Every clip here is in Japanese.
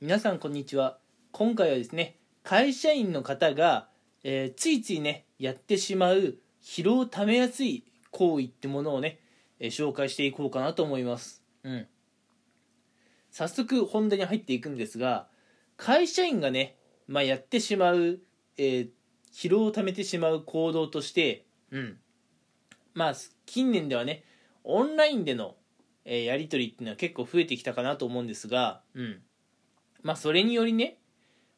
皆さんこんにちは。今回はですね会社員の方が、えーついついねやってしまう疲労をためやすい行為ってものをね、えー紹介していこうかなと思います。うん。早速本題に入っていくんですが会社員がね、まあ、やってしまう、えー疲労をためてしまう行動としてうん。まあ近年ではねオンラインでの、えやり取りっていうのは結構増えてきたかなと思うんですがうん。まあそれによりね、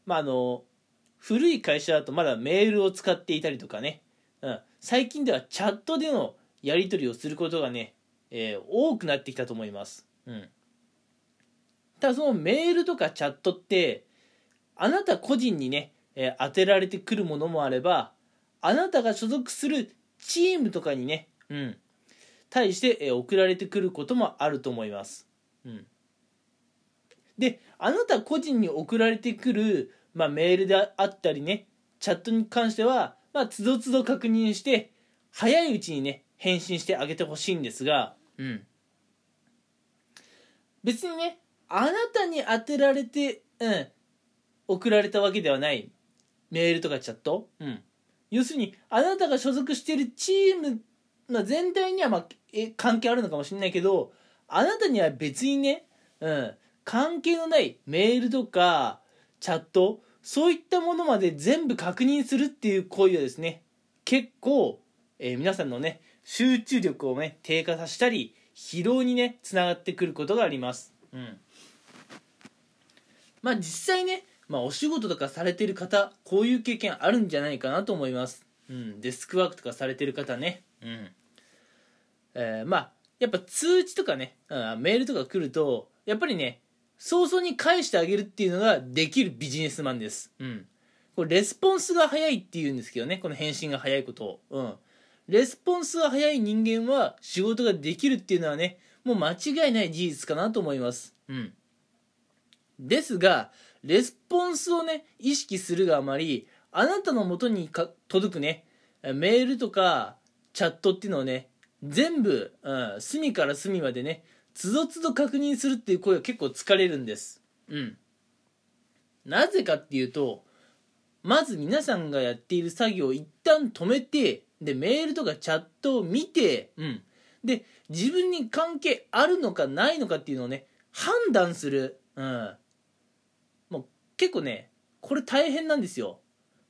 まあ、あの古い会社だとまだメールを使っていたりとかね、うん、最近ではチャットでのやり取りをすることがね、えー多くなってきたと思います、うん、ただそのメールとかチャットってあなた個人にね、えー当てられてくるものもあればあなたが所属するチームとかにね、うん、対して、えー送られてくることもあると思います、うん、であなた個人に送られてくる、まあ、メールであったりねチャットに関しては、まあ、つどつど確認して早いうちにね返信してあげてほしいんですが、うん、別にねあなたに当てられて、うん、送られたわけではないメールとかチャット、うん、要するにあなたが所属しているチームの全体には、まあ、え関係あるのかもしれないけどあなたには別にね、うん、関係のないメールとかチャットそういったものまで全部確認するっていう行為はですね結構、えー皆さんのね集中力をね低下させたり疲労にねつながってくることがあります。うん。まあ実際ね、まあ、お仕事とかされてる方こういう経験あるんじゃないかなと思います、うん、デスクワークとかされてる方ね。うん。えーまあやっぱ通知とかね、うん、メールとか来るとやっぱりね早々に返してあげるっていうのができるビジネスマンです。うん。これレスポンスが早いっていうんですけどね。この返信が早いこと。をうん。レスポンスが早い人間は仕事ができるっていうのはねもう間違いない事実かなと思います。うん。ですがレスポンスをね意識するがあまりあなたの元にか届くねメールとかチャットっていうのをね全部、うん、隅から隅までねつどつど確認するっていう声が結構疲れるんです。うん。なぜかっていうとまず皆さんがやっている作業を一旦止めてでメールとかチャットを見て、うん、で自分に関係あるのかないのかっていうのをね判断する、うん、もう結構ねこれ大変なんですよ。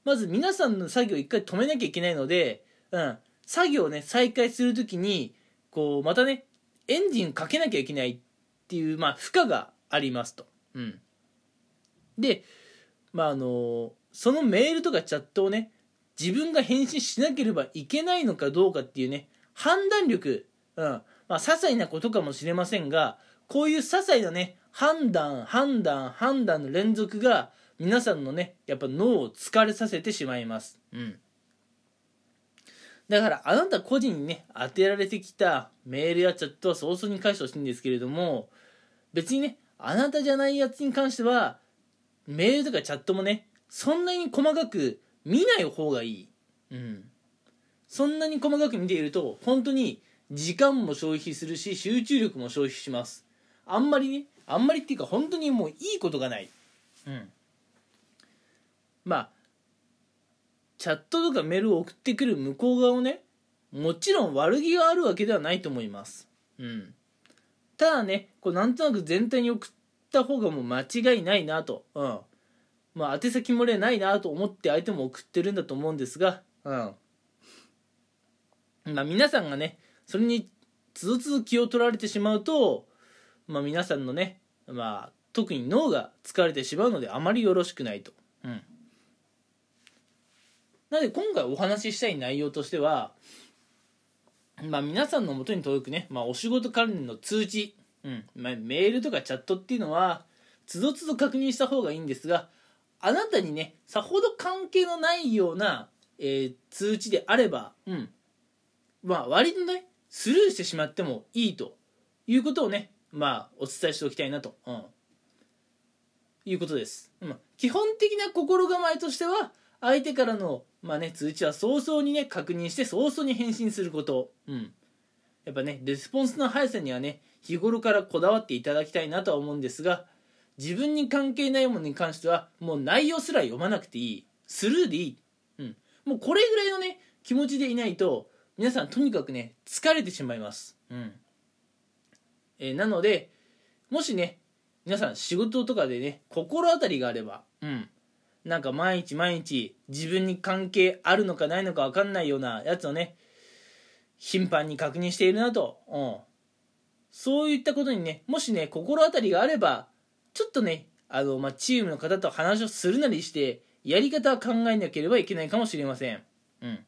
まず皆さんの作業を一回止めなきゃいけないので、うん、作業をね再開するときにこうまたねエンジンかけなきゃいけないっていう、まあ、負荷がありますと。うん、で、まああのそのメールとかチャットをね自分が返信しなければいけないのかどうかっていうね判断力、うんまあ、些細なことかもしれませんがこういう些細なね判断判断判断の連続が皆さんのねやっぱ脳を疲れさせてしまいます。うんだからあなた個人にね当てられてきたメールやチャットは早々に返してほしいんですけれども別にねあなたじゃないやつに関してはメールとかチャットもねそんなに細かく見ない方がいい。うん。そんなに細かく見ていると本当に時間も消費するし集中力も消費します。あんまりねあんまりっていうか本当にもういいことがない。うん。まあチャットとかメールを送ってくる向こう側をねもちろん悪気があるわけではないと思います。うん。ただねこうなんとなく全体に送った方がもう間違いないなと。うん。まあ宛先漏れないなと思って相手も送ってるんだと思うんですが。うん。まあ皆さんがねそれにつどつど気を取られてしまうとまあ皆さんのねまあ特に脳が疲れてしまうのであまりよろしくないと。うん。なので今回お話ししたい内容としては、まあ、皆さんのもとに届くね、まあ、お仕事関連の通知、うんまあ、メールとかチャットっていうのはつどつど確認した方がいいんですがあなたにねさほど関係のないような、えー通知であれば、うんまあ、割とねスルーしてしまってもいいということをね、まあ、お伝えしておきたいなと、うん、いうことです、うん、基本的な心構えとしては相手からの、まあね、通知は早々にね確認して早々に返信すること、うん、やっぱねレスポンスの速さにはね日頃からこだわっていただきたいなとは思うんですが自分に関係ないものに関してはもう内容すら読まなくていい。スルーでいい、うん、もうこれぐらいのね気持ちでいないと皆さんとにかくね疲れてしまいます、うん。えー、なのでもしね皆さん仕事とかでね心当たりがあれば、うん、なんか毎日毎日自分に関係あるのかないのか分かんないようなやつをね頻繁に確認しているなと、うん、そういったことにねもしね心当たりがあればちょっとねあの、まあ、チームの方と話をするなりしてやり方は考えなければいけないかもしれません、うん、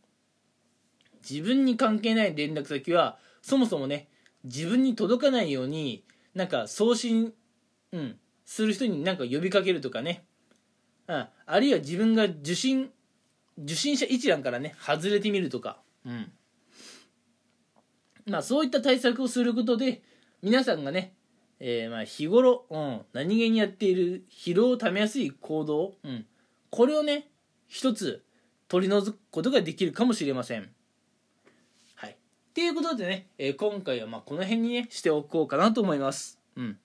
自分に関係ない連絡先はそもそもね自分に届かないようになんか送信、うん、する人になんか呼びかけるとかね。ああるいは自分が受信受信者一覧からね外れてみるとか、うんまあ、そういった対策をすることで皆さんがね、えー、まあ日頃、うん、何気にやっている疲労をためやすい行動、うん、これをね一つ取り除くことができるかもしれません。はい。っていうことでね、えー、今回はまあこの辺にねしておこうかなと思います。うん。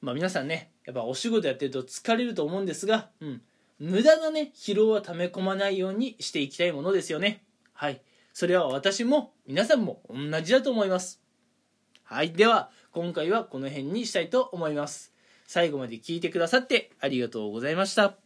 まあ皆さんねやっぱお仕事やってると疲れると思うんですが、うん、無駄なね疲労は溜め込まないようにしていきたいものですよね。はい。それは私も皆さんも同じだと思います。はい。では今回はこの辺にしたいと思います。最後まで聞いてくださってありがとうございました。